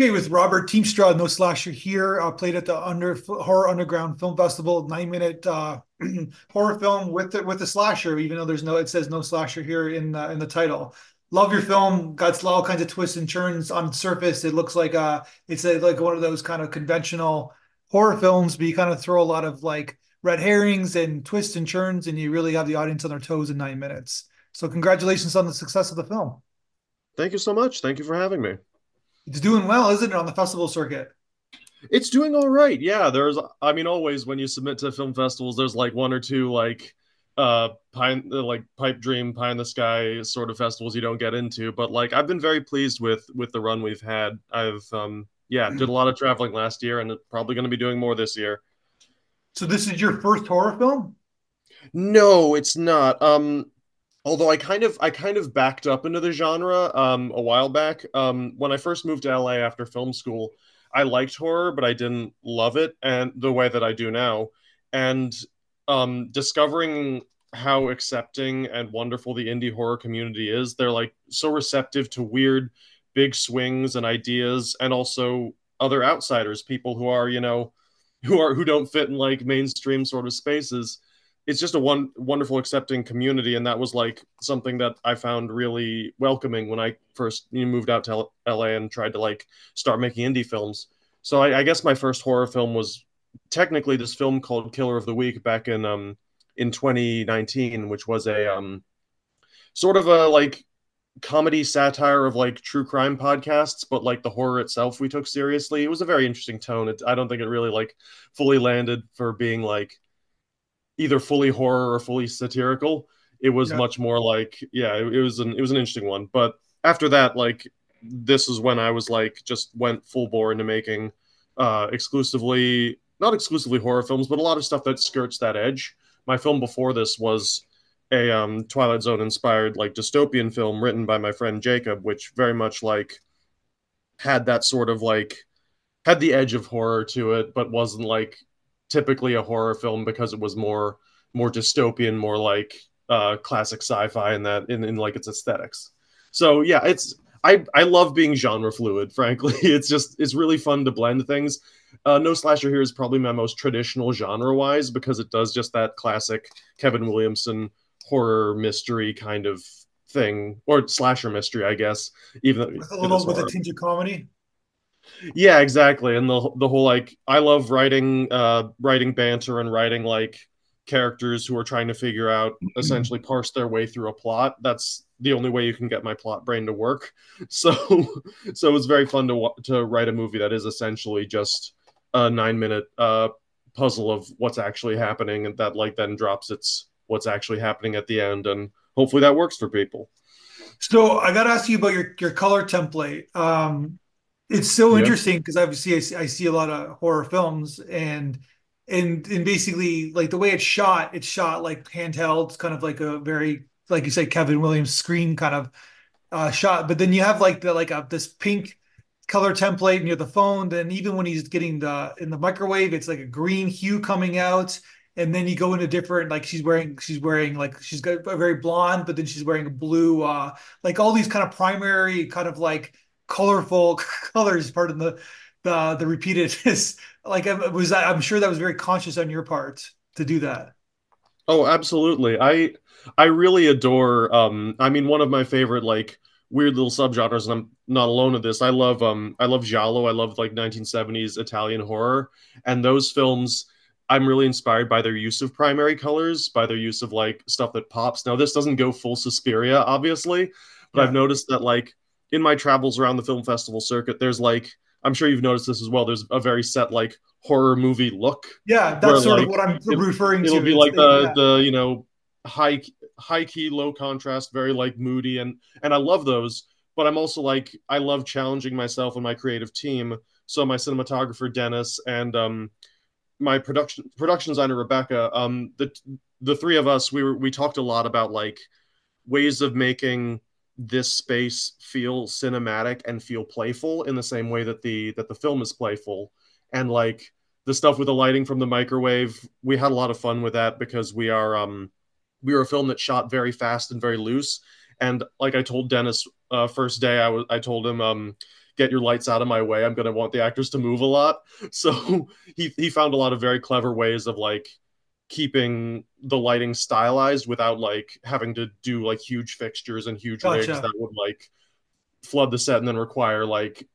Okay, with Robert Tiemstra, No Slasher here, uh, played at the Under Horror Underground Film Festival, nine minute uh, horror film with the, with the slasher, even though there's no, it says no slasher here in uh, in the title. Love your film. Got all kinds of twists and turns on the surface. It looks like uh, it's a, like one of those kind of conventional horror films, but you kind of throw a lot of like red herrings and twists and turns, and you really have the audience on their toes in nine minutes. So congratulations on the success of the film. Thank you so much. Thank you for having me. It's doing well, isn't it, on the festival circuit? It's doing all right. Yeah, there's. I mean, always when you submit to film festivals, there's like one or two like uh pine like pipe dream pie in the sky sort of festivals you don't get into but like i've been very pleased with with the run we've had i've um yeah did a lot of traveling last year and probably going to be doing more this year so this is your first horror film no it's not um although I kind of I kind of backed up into the genre um, a while back. Um, when I first moved to LA after film school, I liked horror, but I didn't love it and the way that I do now. And um, discovering how accepting and wonderful the indie horror community is, they're like so receptive to weird, big swings and ideas, and also other outsiders, people who are you know who are who don't fit in like mainstream sort of spaces it's just a one wonderful accepting community. And that was like something that i found really welcoming when i first moved out to la and tried to like start making indie films. So I, I, guess my first horror film was technically this film called killer of the week back in um in 2019 which was a um sort of a like comedy satire of like true crime podcasts but like the horror itself we took seriously. It was a very interesting tone. It, i don't think it really like fully landed for being like either fully horror or fully satirical. It was yeah. much more like, yeah, it, it was an it was an interesting one. But after that, like this is when I was like just went full bore into making uh exclusively not exclusively horror films, but a lot of stuff that skirts that edge. My film before this was a um, Twilight Zone inspired like dystopian film written by my friend Jacob, which very much like had that sort of like had the edge of horror to it, but wasn't like typically a horror film because it was more more dystopian, more like uh, classic sci-fi in that in, in like its aesthetics. So yeah, it's I I love being genre fluid. Frankly, it's just it's really fun to blend things. Uh, no slasher here is probably my most traditional genre wise because it does just that classic Kevin Williamson horror mystery kind of thing or slasher mystery, I guess. Even with a little with a tinge of comedy yeah exactly and the the whole like i love writing uh writing banter and writing like characters who are trying to figure out mm-hmm. essentially parse their way through a plot that's the only way you can get my plot brain to work so so it's very fun to to write a movie that is essentially just a 9 minute uh puzzle of what's actually happening and that like then drops its what's actually happening at the end and hopefully that works for people so I got to ask you about your your color template. Um, it's so yeah. interesting because obviously I see, I see a lot of horror films and and and basically like the way it's shot, it's shot like handheld. It's kind of like a very like you say Kevin Williamson Scream kind of uh, shot. But then you have like the like a this pink color template near the phone. Then even when he's getting the in the microwave, it's like a green hue coming out. And then you go into different like she's wearing she's wearing like she's got a very blonde, but then she's wearing a blue uh like all these kind of primary kind of like colorful colors part of the the the repeated like was that i'm sure that was very conscious on your part to do that. Oh absolutely. I i really adore um i mean one of my favorite like weird little subgenres and i'm not alone in this. I love um i love giallo. I love like 1970s italian horror. And those films i'm really inspired by their use of primary colors by their use of like stuff that pops. Now this doesn't go full suspiria obviously but yeah. i've noticed that like in my travels around the film festival circuit, there's like I'm sure you've noticed this as well. There's a very set like horror movie look. Yeah, that's where, sort like, of what I'm it, referring it'll to. It'll be like the yeah. the you know high high key, low contrast, very like moody, and and I love those. But I'm also like I love challenging myself and my creative team. So my cinematographer Dennis and um, my production production designer Rebecca, um, the the three of us, we were we talked a lot about like ways of making this space feel cinematic and feel playful in the same way that the that the film is playful and like the stuff with the lighting from the microwave we had a lot of fun with that because we are um we were a film that shot very fast and very loose and like i told dennis uh, first day i was i told him um get your lights out of my way. I'm going to want the actors to move a lot. So he he found a lot of very clever ways of like keeping the lighting stylized without like having to do like huge fixtures and huge gotcha. rigs that would like flood the set and then require like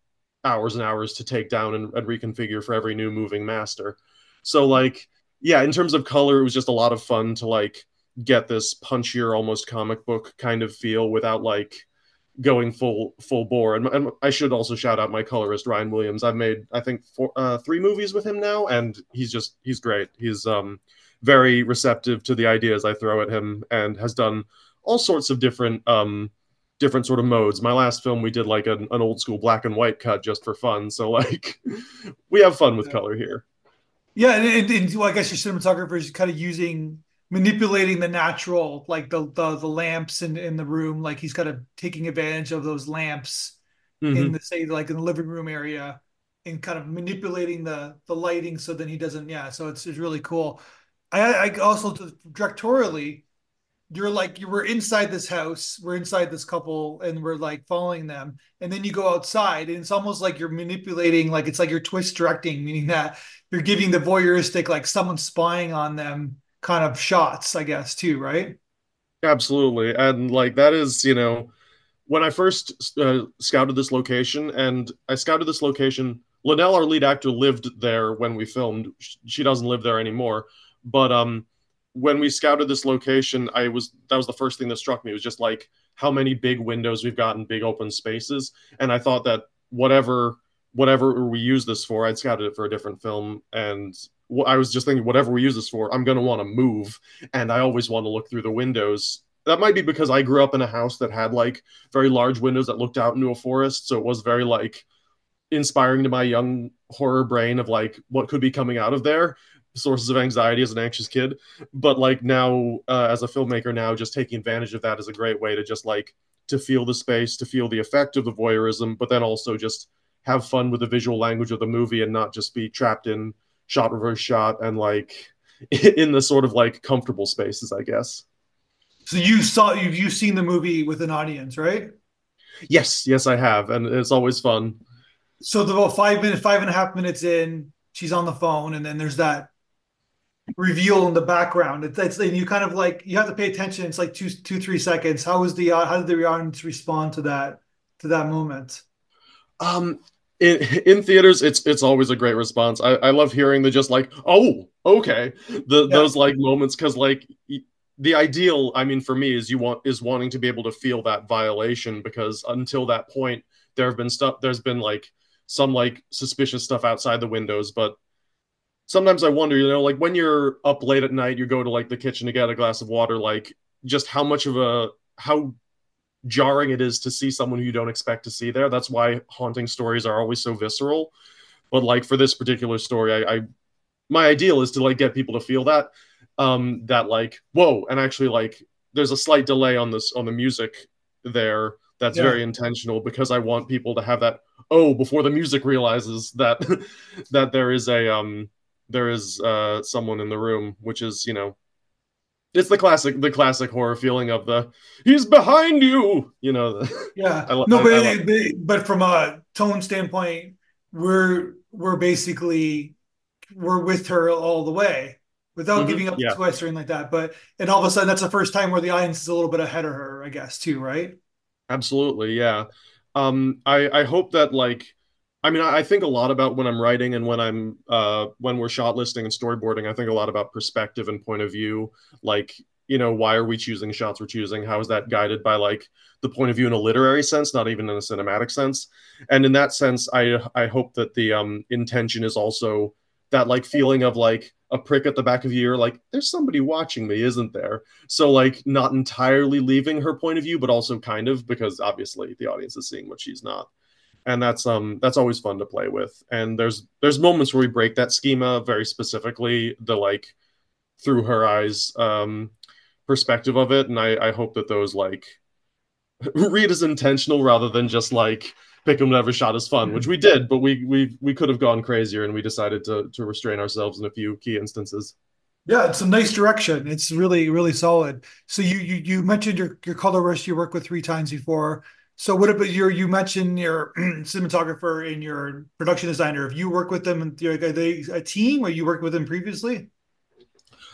hours and hours to take down and, and reconfigure for every new moving master. So like yeah, in terms of color, it was just a lot of fun to like get this punchier, almost comic book kind of feel without like going full full bore. And, and, I should also shout out my colorist Ryan Williams. I've made I think four, uh, three movies with him now, and he's just he's great. He's um very receptive to the ideas I throw at him, and has done all sorts of different um different sort of modes. My last film we did like an, an old school black and white cut just for fun. So like we have fun with color here. Yeah, and, and, and well, I guess your cinematographer is kind of using manipulating the natural, like the the, the lamps in, in the room, like he's kind of taking advantage of those lamps mm-hmm. in the say like in the living room area and kind of manipulating the the lighting so then he doesn't yeah so it's, it's really cool i i also directorially you're like you were inside this house we're inside this couple and we're like following them and then you go outside and it's almost like you're manipulating like it's like you're twist directing meaning that you're giving the voyeuristic like someone spying on them kind of shots i guess too right? Absolutely and like that is you know when i first uh, scouted this location and i scouted this location Llenelle our lead actor lived there when we filmed. She doesn't live there anymore but um when we scouted this location, I was that was the first thing that struck me. It was just like how many big windows we've got in big open spaces, and I thought that whatever whatever we use this for, I'd scouted it for a different film, and I was just thinking whatever we use this for, I'm to want to move, and I always want to look through the windows. That might be because I grew up in a house that had like very large windows that looked out into a forest, so it was very like inspiring to my young horror brain of like what could be coming out of there sources of anxiety as an anxious kid. But like now uh, as a filmmaker now just taking advantage of that is a great way to just like to feel the space to feel the effect of the voyeurism but then also just have fun with the visual language of the movie and not just be trapped in shot reverse shot and like in the sort of like comfortable spaces i guess. So you saw you've you seen the movie with an audience right? Yes. Yes i have. And it's always fun. So the about five minutes five and a half minutes in she's on the phone and then there's that reveal in the background. It's, it's and you kind of like you have to pay attention. It's like two two three seconds. How was the uh, how did the audience respond to that to that moment? Um, in, in theaters, it's it's always a great response. I, I love hearing the just like oh okay the yeah. those like moments because like the ideal I mean for me is you want is wanting to be able to feel that violation because until that point there have been stuff there's been like some like suspicious stuff outside the windows but sometimes I wonder, you know, like when you're up late at night, you go to like the kitchen to get a glass of water, like just how much of a how jarring it is to see someone who you don't expect to see there. That's why haunting stories are always so visceral. But like for this particular story, I, I my ideal is to like get people to feel that um that like whoa and actually like there's a slight delay on this on the music there that's yeah. very intentional because I want people to have that oh before the music realizes that that there is a um there is uh, someone in the room, which is you know, it's the classic the classic horror feeling of the he's behind you. You know. yeah. I, no, I, but I but from a tone standpoint, we're we're basically we're with her all the way without mm-hmm, giving up yeah. the twist or anything like that. But and all of a sudden, that's the first time where the audience is a little bit ahead of her, I guess, too, right? Absolutely, yeah. Um, I I hope that like I mean, I think a lot about when I'm writing and when I'm uh, when we're shot listing and storyboarding. I think a lot about perspective and point of view. Like, you know, why are we choosing shots we're choosing? How is that guided by like the point of view in a literary sense, not even in a cinematic sense? And in that sense, I I hope that the um, intention is also that like feeling of like a prick at the back of your ear, like there's somebody watching me, isn't there? So like not entirely leaving her point of view, but also kind of because obviously the audience is seeing what she's not and that's um that's always fun to play with and there's there's moments where we break that schema very specifically the like through her eyes um perspective of it and i i hope that those like read as intentional rather than just like pick them whatever shot is fun which we did but we we we could have gone crazier and we decided to to restrain ourselves in a few key instances yeah, it's a nice direction. It's really, really solid. So you you you mentioned your your colorist you worked with three times before. So what about your? You mentioned your cinematographer and your production designer. Have you worked with them? Are they a team, or you worked with them previously?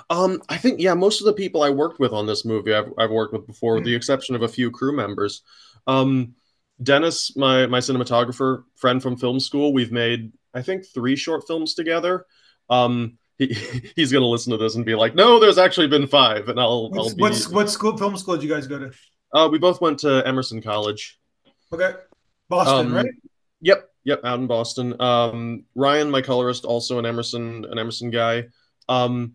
Um, I think yeah, most of the people I worked with on this movie, I've, I've worked with before, with the exception of a few crew members. Um, Dennis, my my cinematographer friend from film school, we've made I think three short films together. Um, he, he's gonna listen to this and be like, "No, there's actually been five. And I'll what's, I'll be. What's what school film school did you guys go to? Uh, we both went to Emerson College. Okay, Boston, um, right? Yep, yep, out in Boston. Um, Ryan, my colorist, also an Emerson an Emerson guy. Um,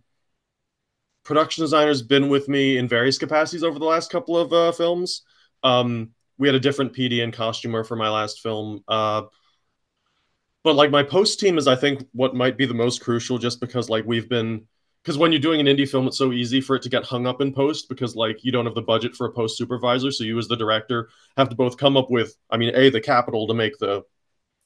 production designer's been with me in various capacities over the last couple of uh, films. Um, we had a different PD and costumer for my last film. Uh, but like my post team is, I think, what might be the most crucial, just because like we've been because when you're doing an indie film, it's so easy for it to get hung up in post because like you don't have the budget for a post supervisor. So you as the director have to both come up with, I mean, a the capital to make the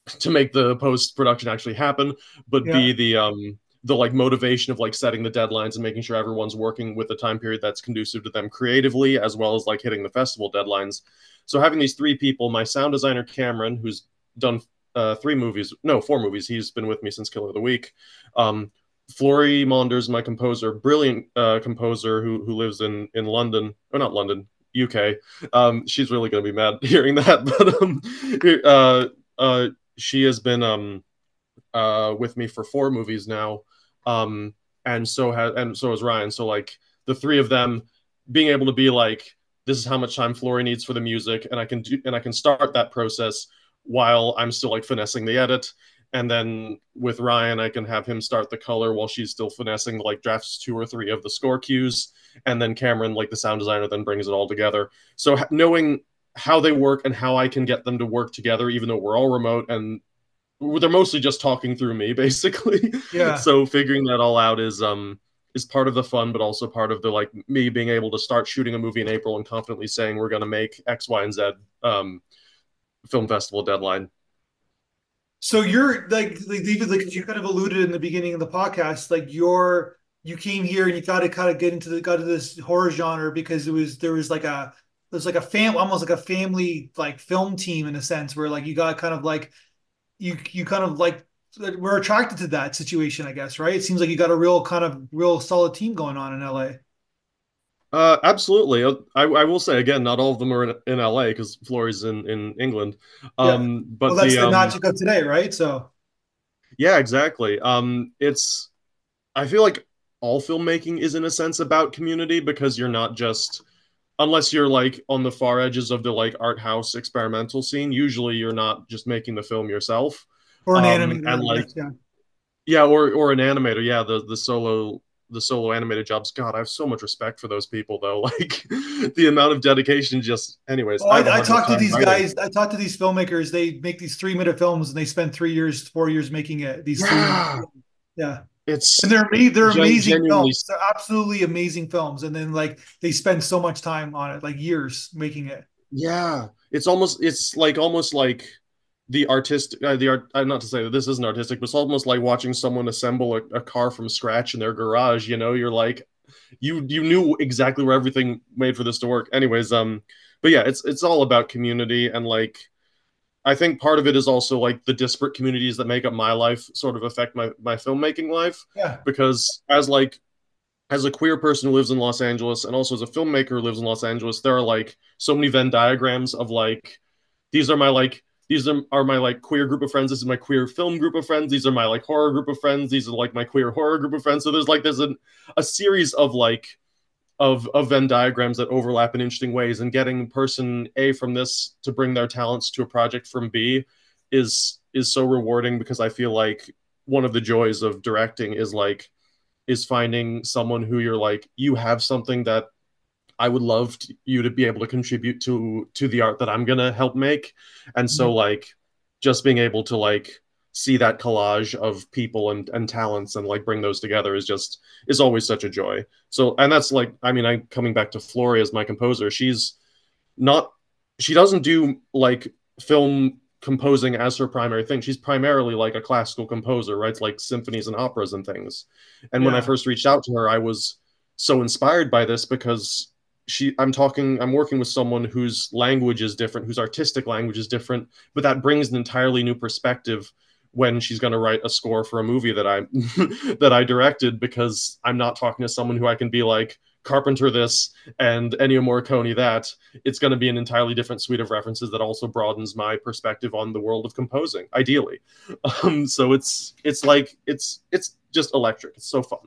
to make the post production actually happen, but yeah. b the um the like motivation of like setting the deadlines and making sure everyone's working with a time period that's conducive to them creatively as well as like hitting the festival deadlines. So having these three people, my sound designer Cameron, who's done uh, three movies, no, four movies. He's been with me since Killer of the Week. Um, Flory Maunders, my composer, brilliant uh, composer who who lives in in London, or not London, UK. Um, she's really going to be mad hearing that, but um, uh, uh, she has been um, uh, with me for four movies now, um, and so has and so has Ryan. So like the three of them being able to be like, this is how much time Flory needs for the music, and I can do and I can start that process while I'm still like finessing the edit and then with Ryan, I can have him start the color while she's still finessing like drafts two or three of the score cues, and then Cameron, like the sound designer, then brings it all together. So knowing how they work and how I can get them to work together, even though we're all remote and they're mostly just talking through me, basically. Yeah. so figuring that all out is um is part of the fun, but also part of the like me being able to start shooting a movie in April and confidently saying we're going to make X, Y, and Z um, film festival deadline. So you're like, like like you kind of alluded in the beginning of the podcast, like you're you came here and you got to kind of get into the got to this horror genre because it was there was like a there's like a fam almost like a family like film team in a sense where like you got kind of like you you kind of like we're attracted to that situation, I guess, right? It seems like you got a real kind of real solid team going on in LA. Uh, absolutely. Uh, I, I, will say again, not all of them are in, in LA because Flory's in, in England. Um, yeah. but well, that's the, the um, magic of today, right? So, yeah, exactly. Um, it's, I feel like all filmmaking is in a sense about community because you're not just, unless you're like on the far edges of the like art house experimental scene. Usually, you're not just making the film yourself, or an um, animator, and like, yeah. yeah, or or an animator. Yeah, the the solo the solo animated jobs. God, I have so much respect for those people, though. Like the amount of dedication. Just, anyways. Well, I, I, I talk to these writing. guys. I talk to these filmmakers. They make these three minute films, and they spend three years, four years making it. These, yeah, three, yeah. It's and they're they're amazing films. They're absolutely amazing films, and then like they spend so much time on it, like years making it. Yeah, it's almost it's like almost like the artistic uh, the art uh, not to say that this isn't artistic but it's almost like watching someone assemble a, a, car from scratch in their garage you know? You're like you you knew exactly where everything made for this to work. Anyways um but yeah it's it's all about community and like i think part of it is also like the disparate communities that make up my life sort of affect my my filmmaking life. Yeah. Because as like as a queer person who lives in los angeles and also as a filmmaker who lives in los angeles there are like so many venn diagrams of like these are my like these are, are my like queer group of friends. This is my queer film group of friends. These are my like horror group of friends. These are like my queer horror group of friends. So there's like there's a, a series of like of, of venn diagrams that overlap in interesting ways and getting person a from this to bring their talents to a project from b is is so rewarding because i feel like one of the joys of directing is like is finding someone who you're like you have something that I would love to, you to be able to contribute to to the art that I'm gonna help make. And so mm-hmm. like just being able to like see that collage of people and, and talents and like bring those together is just is always such a joy. So and that's like I mean I coming back to Flory as my composer, she's not she doesn't do like film composing as her primary thing. She's primarily like a classical composer, writes like symphonies and operas and things. And yeah. when I first reached out to her, I was so inspired by this because she i'm talking i'm working with someone whose language is different whose artistic language is different but that brings an entirely new perspective when she's going to write a score for a movie that i that i directed because i'm not talking to someone who i can be like carpenter this and ennio morricone that. It's going to be an entirely different suite of references that also broadens my perspective on the world of composing ideally. Um, so it's it's like it's it's just electric. It's so fun.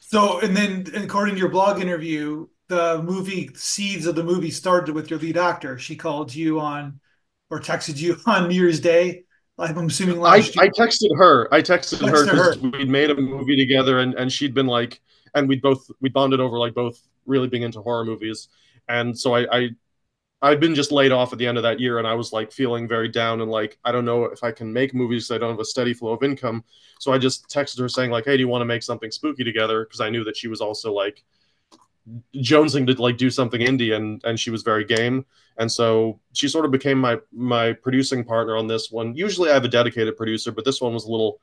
So and then according to your blog interview the movie seeds of the movie started with your lead actor. She called you on or texted you on New Year's Day. I'm assuming last I, year. I texted her. I texted, texted her because we'd made a movie together and, and she'd been like, and we'd both, we bonded over like both really being into horror movies. And so I, I, I'd been just laid off at the end of that year and I was like feeling very down and like, I don't know if I can make movies. I don't have a steady flow of income. So I just texted her saying like, Hey, do you want to make something spooky together? Cause I knew that she was also like, jonesing to like do something indie and and she was very game. And so she sort of became my my producing partner on this one. Usually i have a dedicated producer but this one was a little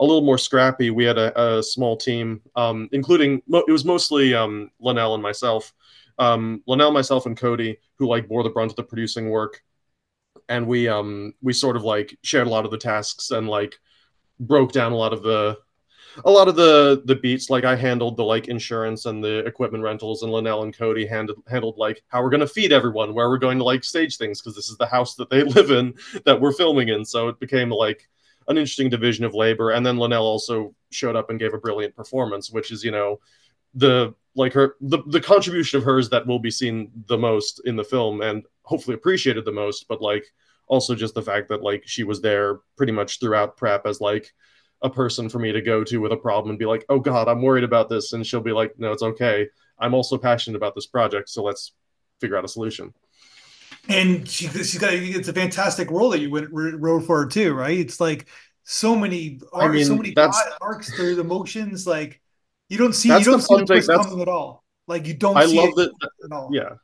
a little more scrappy. We had a, a small team um, including it was mostly um, Llenelle and myself. Um, Llenelle myself and cody who like bore the brunt of the producing work. And we um we sort of like shared a lot of the tasks and like broke down a lot of the a lot of the the beats like i handled the like insurance and the equipment rentals and Llenelle and cody handled handled like how we're going to feed everyone where we're going to like stage things because this is the house that they live in that we're filming in. So it became like an interesting division of labor. And then Llenelle also showed up and gave a brilliant performance which is you know the like her the, the contribution of hers that will be seen the most in the film and hopefully appreciated the most but like also just the fact that like she was there pretty much throughout prep as like a person for me to go to with a problem and be like, oh God, I'm worried about this. And she'll be like, no, it's okay. I'm also passionate about this project. So let's figure out a solution. And she, she's got, it's a fantastic role that you went, wrote for her too, right? It's like so many, I mean, so many arcs through the emotions. Like you don't see, you don't see the twist coming at all. Like you don't see I love that. Yeah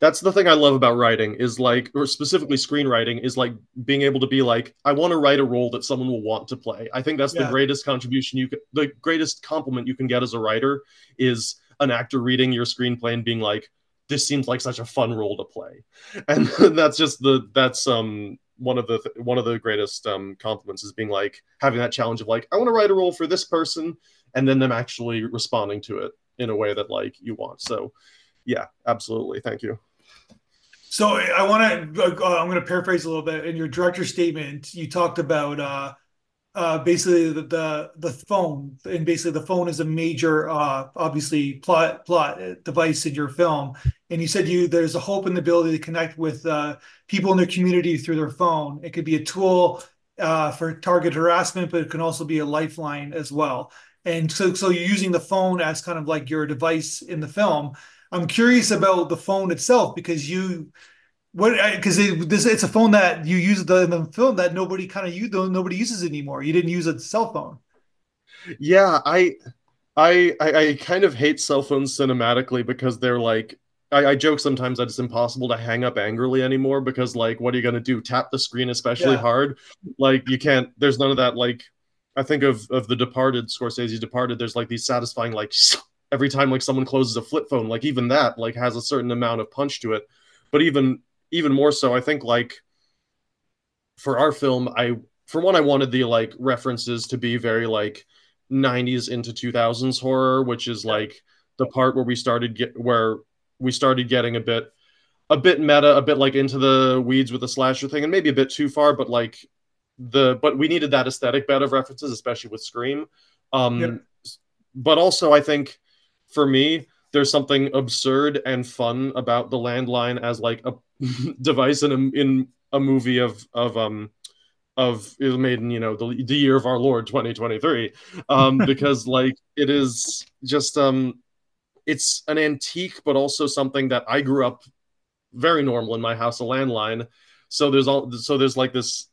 that's the thing I love about writing is like, or specifically screenwriting, is like being able to be like, I want to write a role that someone will want to play. I think that's yeah. the greatest contribution you could, the greatest compliment you can get as a writer is an actor reading your screenplay and being like, this seems like such a fun role to play, and that's just the that's um one of the one of the greatest um compliments is being like having that challenge of like I want to write a role for this person, and then them actually responding to it in a way that like you want. So, yeah, absolutely. Thank you. So I want to. Uh, I'm going to paraphrase a little bit. In your director statement, you talked about uh, uh, basically the, the, the phone, and basically the phone is a major, uh, obviously plot plot device in your film. And you said you there's a hope in the ability to connect with uh, people in their community through their phone. It could be a tool uh, for target harassment, but it can also be a lifeline as well. And so, so you're using the phone as kind of like your device in the film. I'm curious about the phone itself because you what because it, this it's a phone that you use the, in the film that nobody kind of you nobody uses anymore. You didn't use a cell phone. Yeah, I, I, I, kind of hate cell phones cinematically because they're like. I, I, joke sometimes that it's impossible to hang up angrily anymore because, like, what are you going to do? Tap the screen especially yeah. hard? Like, you can't. There's none of that. Like, I think of of the Departed, Scorsese Departed. There's like these satisfying like every time like someone closes a flip phone like even that like has a certain amount of punch to it. But even even more so i think like for our film i for one i wanted the like references to be very like 90s into 2000s horror which is like the part where we started get where we started getting a bit a bit meta a bit like into the weeds with the slasher thing and maybe a bit too far but like the but we needed that aesthetic bed of references especially with scream. Um yep. but also i think for me, there's something absurd and fun about the landline as like a device in a, in a movie of of um of made in you know the, the year of our Lord 2023 um because like it is just um it's an antique but also something that I grew up very normal in my house a landline. So there's all so there's like this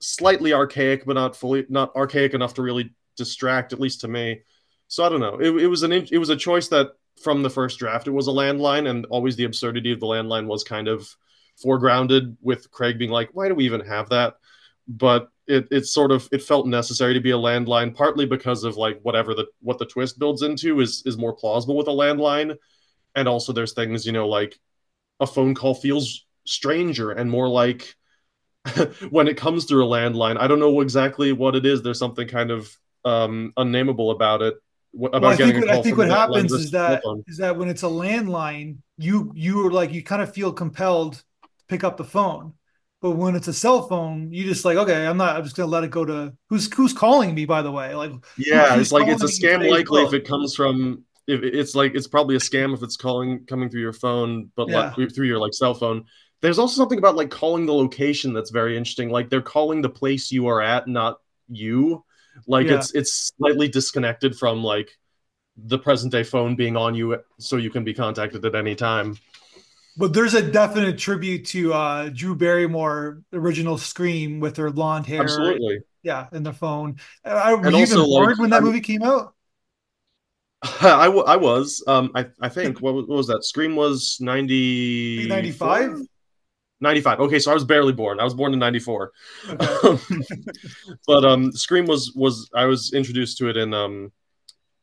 slightly archaic but not fully not archaic enough to really distract at least to me so I don't know. It, it was an it was a choice that from the first draft it was a landline, and always the absurdity of the landline was kind of foregrounded with Craig being like, "Why do we even have that?" But it it sort of it felt necessary to be a landline, partly because of like whatever the what the twist builds into is is more plausible with a landline, and also there's things you know like a phone call feels stranger and more like when it comes through a landline i don't know exactly what it is there's something kind of um unnameable about it about well, I think what, I think what happens is that is that when it's a landline you you are like you kind of feel compelled to pick up the phone but when it's a cell phone, you just like, okay, I'm not. I'm just gonna let it go to who's who's calling me. By the way, like yeah, it's like it's a scam likely if it comes from. If it's like it's probably a scam if it's calling coming through your phone, but yeah. like through your like cell phone. There's also something about like calling the location that's very interesting. Like they're calling the place you are at, not you. Like yeah. it's it's slightly disconnected from like the present day phone being on you, so you can be contacted at any time. But there's a definite tribute to uh, Drew Barrymore, original Scream, with her blonde hair. Absolutely. Yeah, in the phone. I, were and you even born like, when that I'm, movie came out? I, w- I was. Um, I, I think, what was, what was that? Scream was 90... 95? 95. Okay, so I was barely born. I was born in 94. Okay. but um, Scream was, was, I was introduced to it in um,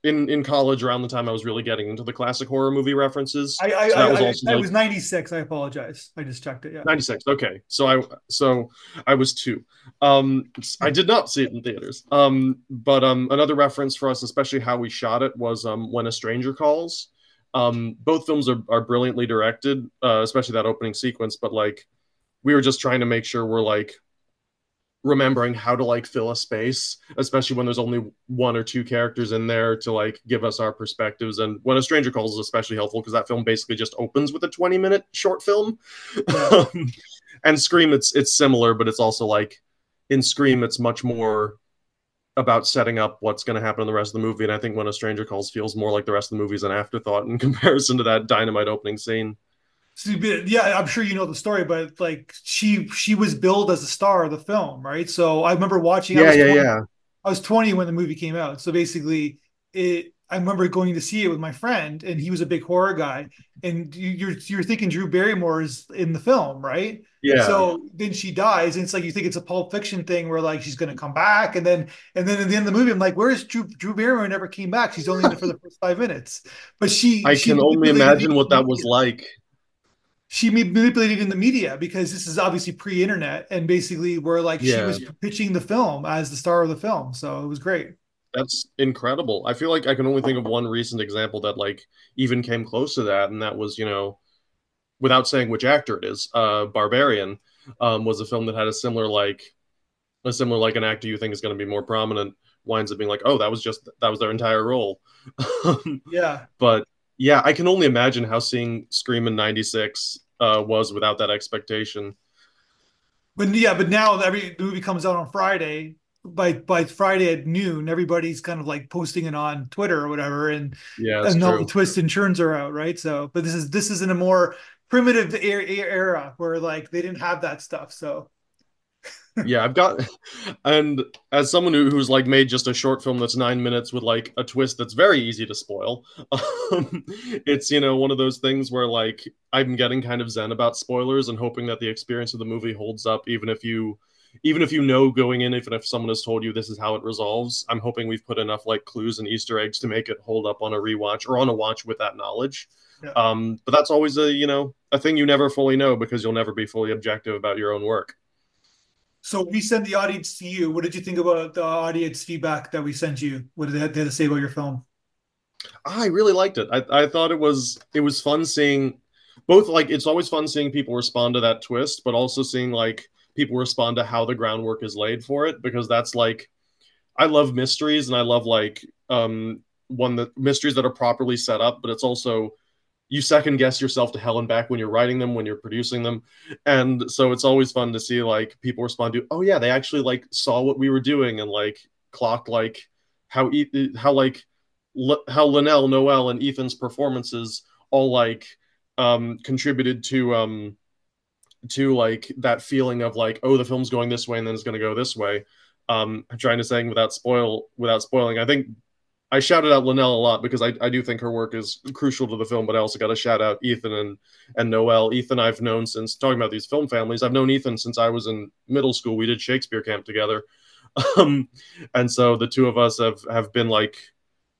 in in college around the time I was really getting into the classic horror movie references. I I, so that was I, also I, like, was 96. I apologize. I just checked it. Yeah. 96. Okay. So I so I was 2. Um I did not see it in theaters. Um but um another reference for us especially how we shot it was um When a Stranger Calls. Um both films are are brilliantly directed, uh, especially that opening sequence, but like we were just trying to make sure we're like remembering how to like fill a space, especially when there's only one or two characters in there to like give us our perspectives. And when a stranger calls is especially helpful because that film basically just opens with a 20 minute short film. And Scream, it's it's similar, but it's also like in Scream, it's much more about setting up what's going to happen in the rest of the movie. And I think when a stranger calls feels more like the rest of the movie is an afterthought in comparison to that dynamite opening scene yeah, I'm sure you know the story, but like she she was billed as a star of the film, right? So I remember watching. Yeah, yeah, 20, yeah. I was 20 when the movie came out, so basically, it. I remember going to see it with my friend, and he was a big horror guy. And you're you're thinking Drew Barrymore is in the film, right? Yeah. So then she dies, and it's like you think it's a Pulp Fiction thing where like she's gonna come back, and then and then at the end of the movie, I'm like, where's Drew? Drew Barrymore never came back. She's only in it for the first five minutes, but she. I she can only imagine what that was like she manipulated in the media because this is obviously pre-internet and basically where like yeah. she was pitching the film as the star of the film so it was great that's incredible i feel like i can only think of one recent example that like even came close to that and that was you know without saying which actor it is uh barbarian um was a film that had a similar like a similar like an actor you think is going to be more prominent winds up being like oh that was just that was their entire role yeah but yeah i can only imagine how seeing scream in 96 uh, was without that expectation. But yeah, but now every movie comes out on Friday. By by Friday at noon, everybody's kind of like posting it on Twitter or whatever, and yeah, and all the twists and turns are out, right? So, but this is this is in a more primitive era where like they didn't have that stuff. So yeah, I've got, and as someone who, who's like made just a short film that's nine minutes with like a twist that's very easy to spoil, um, it's you know one of those things where like I'm getting kind of zen about spoilers and hoping that the experience of the movie holds up, even if you, even if you know going in, even if someone has told you this is how it resolves. I'm hoping we've put enough like clues and Easter eggs to make it hold up on a rewatch or on a watch with that knowledge. Yeah. Um, but that's always a you know a thing you never fully know because you'll never be fully objective about your own work. So we sent the audience to you. What did you think about the audience feedback that we sent you? What did they have to say about your film? I really liked it. I, I thought it was it was fun seeing both like it's always fun seeing people respond to that twist, but also seeing like people respond to how the groundwork is laid for it because that's like I love mysteries and I love like um one that mysteries that are properly set up, but it's also you second guess yourself to hell and back when you're writing them when you're producing them. And so it's always fun to see like people respond to oh yeah they actually like saw what we were doing and like clocked like how how like L- how Llenelle, Noel, and Ethan's performances all like um contributed to um to like that feeling of like oh the film's going this way and then it's going to go this way um i'm trying to say without spoil without spoiling i think I shouted out Llenelle a lot because I, I do think her work is crucial to the film, but I also got to shout out Ethan and, and Noel. Ethan, I've known since talking about these film families. I've known Ethan since I was in middle school. We did Shakespeare camp together. Um, and so the two of us have, have been like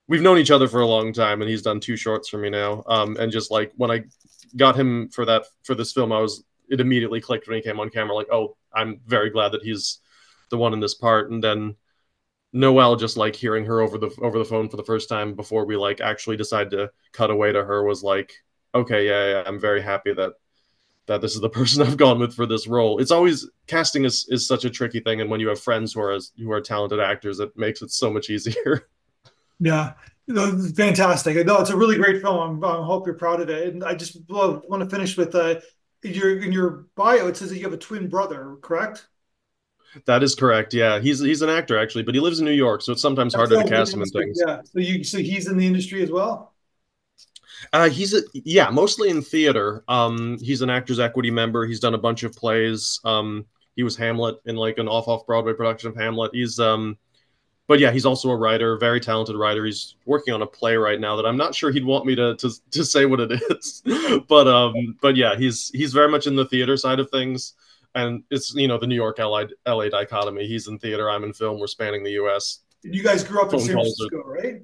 we've known each other for a long time, and he's done two shorts for me now. Um, and just like when I got him for that for this film, I was it immediately clicked when he came on camera. Like, oh, I'm very glad that he's the one in this part. And then Noelle just like hearing her over the over the phone for the first time before we like actually decide to cut away to her was like, okay, yeah, yeah, I'm very happy that that this is the person I've gone with for this role. It's always casting is is such a tricky thing, and when you have friends who are who are talented actors, it makes it so much easier. Yeah, fantastic. No, it's a really great film. I hope you're proud of it. And I just want to finish with uh, your in your bio. It says that you have a twin brother, correct? That is correct. Yeah, he's he's an actor actually, but he lives in New York, so it's sometimes That's harder to cast him in things. Yeah. So you so he's in the industry as well. Uh, he's a, yeah, mostly in theater. Um, he's an Actors Equity member. He's done a bunch of plays. Um, he was Hamlet in like an off off Broadway production of Hamlet. He's um, but yeah, he's also a writer, very talented writer. He's working on a play right now that I'm not sure he'd want me to to, to say what it is, but um, but yeah, he's he's very much in the theater side of things, and it's you know the New York LA LA dichotomy. He's in theater, I'm in film. We're spanning the U.S. You guys grew up in San Francisco, are... right?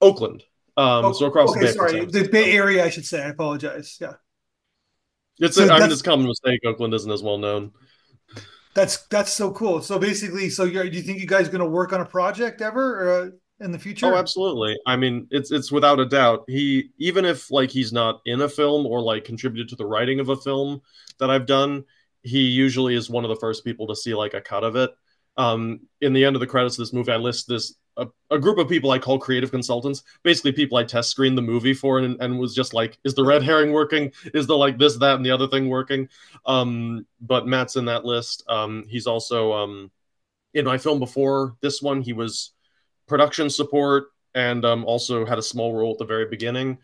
Oakland. Um, oh, so across okay, the Bay. Sorry, the Bay Area, I should say. I apologize. Yeah. It's so a, I mean, it's a common mistake. Oakland isn't as well known. That's that's so cool. So basically, so do you think you guys going to work on a project ever uh, in the future? Oh, absolutely. I mean, it's it's without a doubt. He even if like he's not in a film or like contributed to the writing of a film that I've done, he usually is one of the first people to see like a cut of it. Um, in the end of the credits of this movie, I list this a, group of people I call creative consultants, basically people I test screened the movie for and, and was just like, is the red herring working? Is the like this, that, and the other thing working? Um, but Matt's in that list. Um, he's also um, in my film before this one, he was production support and um, also had a small role at the very beginning.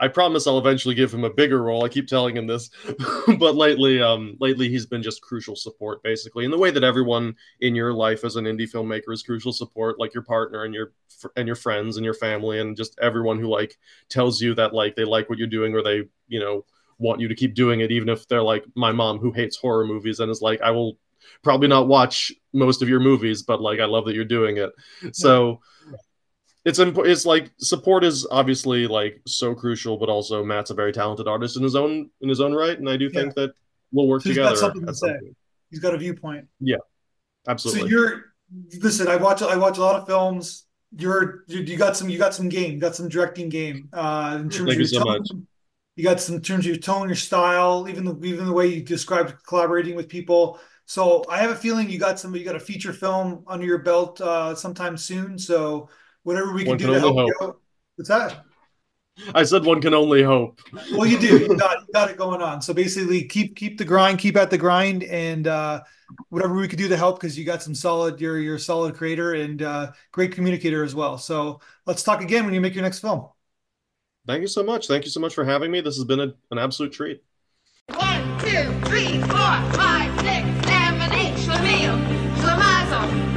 I promise I'll eventually give him a bigger role. I keep telling him this, but lately, um, lately he's been just crucial support, basically, in the way that everyone in your life as an indie filmmaker is crucial support, like your partner and your and your friends and your family, and just everyone who like tells you that like they like what you're doing or they you know want you to keep doing it, even if they're like my mom who hates horror movies and is like, I will probably not watch most of your movies, but like I love that you're doing it. So it's imp- it's like support is obviously like so crucial, but also Matt's a very talented artist in his own in his own right, and I do think yeah. that we'll work so together. He's got something to say. He's got a viewpoint. Yeah, absolutely. So you're listen. I watch I watch a lot of films. You're you, you got some you got some game. You got some directing game. Uh, in terms Thank of you so tone, much. You got some in terms of your tone, your style, even the even the way you described collaborating with people. So I have a feeling you got some. You got a feature film under your belt uh, sometime soon. So whatever we can one do can to help hope. you out. What's that? I said one can only hope. Well, you do. You got you got it going on. So basically, keep keep the grind, keep at the grind, and uh, whatever we could do to help because you got some solid. You're you're a solid creator and uh, great communicator as well. So let's talk again when you make your next film. Thank you so much. Thank you so much for having me. This has been a, an absolute treat. One, two, three, four, five, six, seven, eight. Schlemiel. Schlemazel.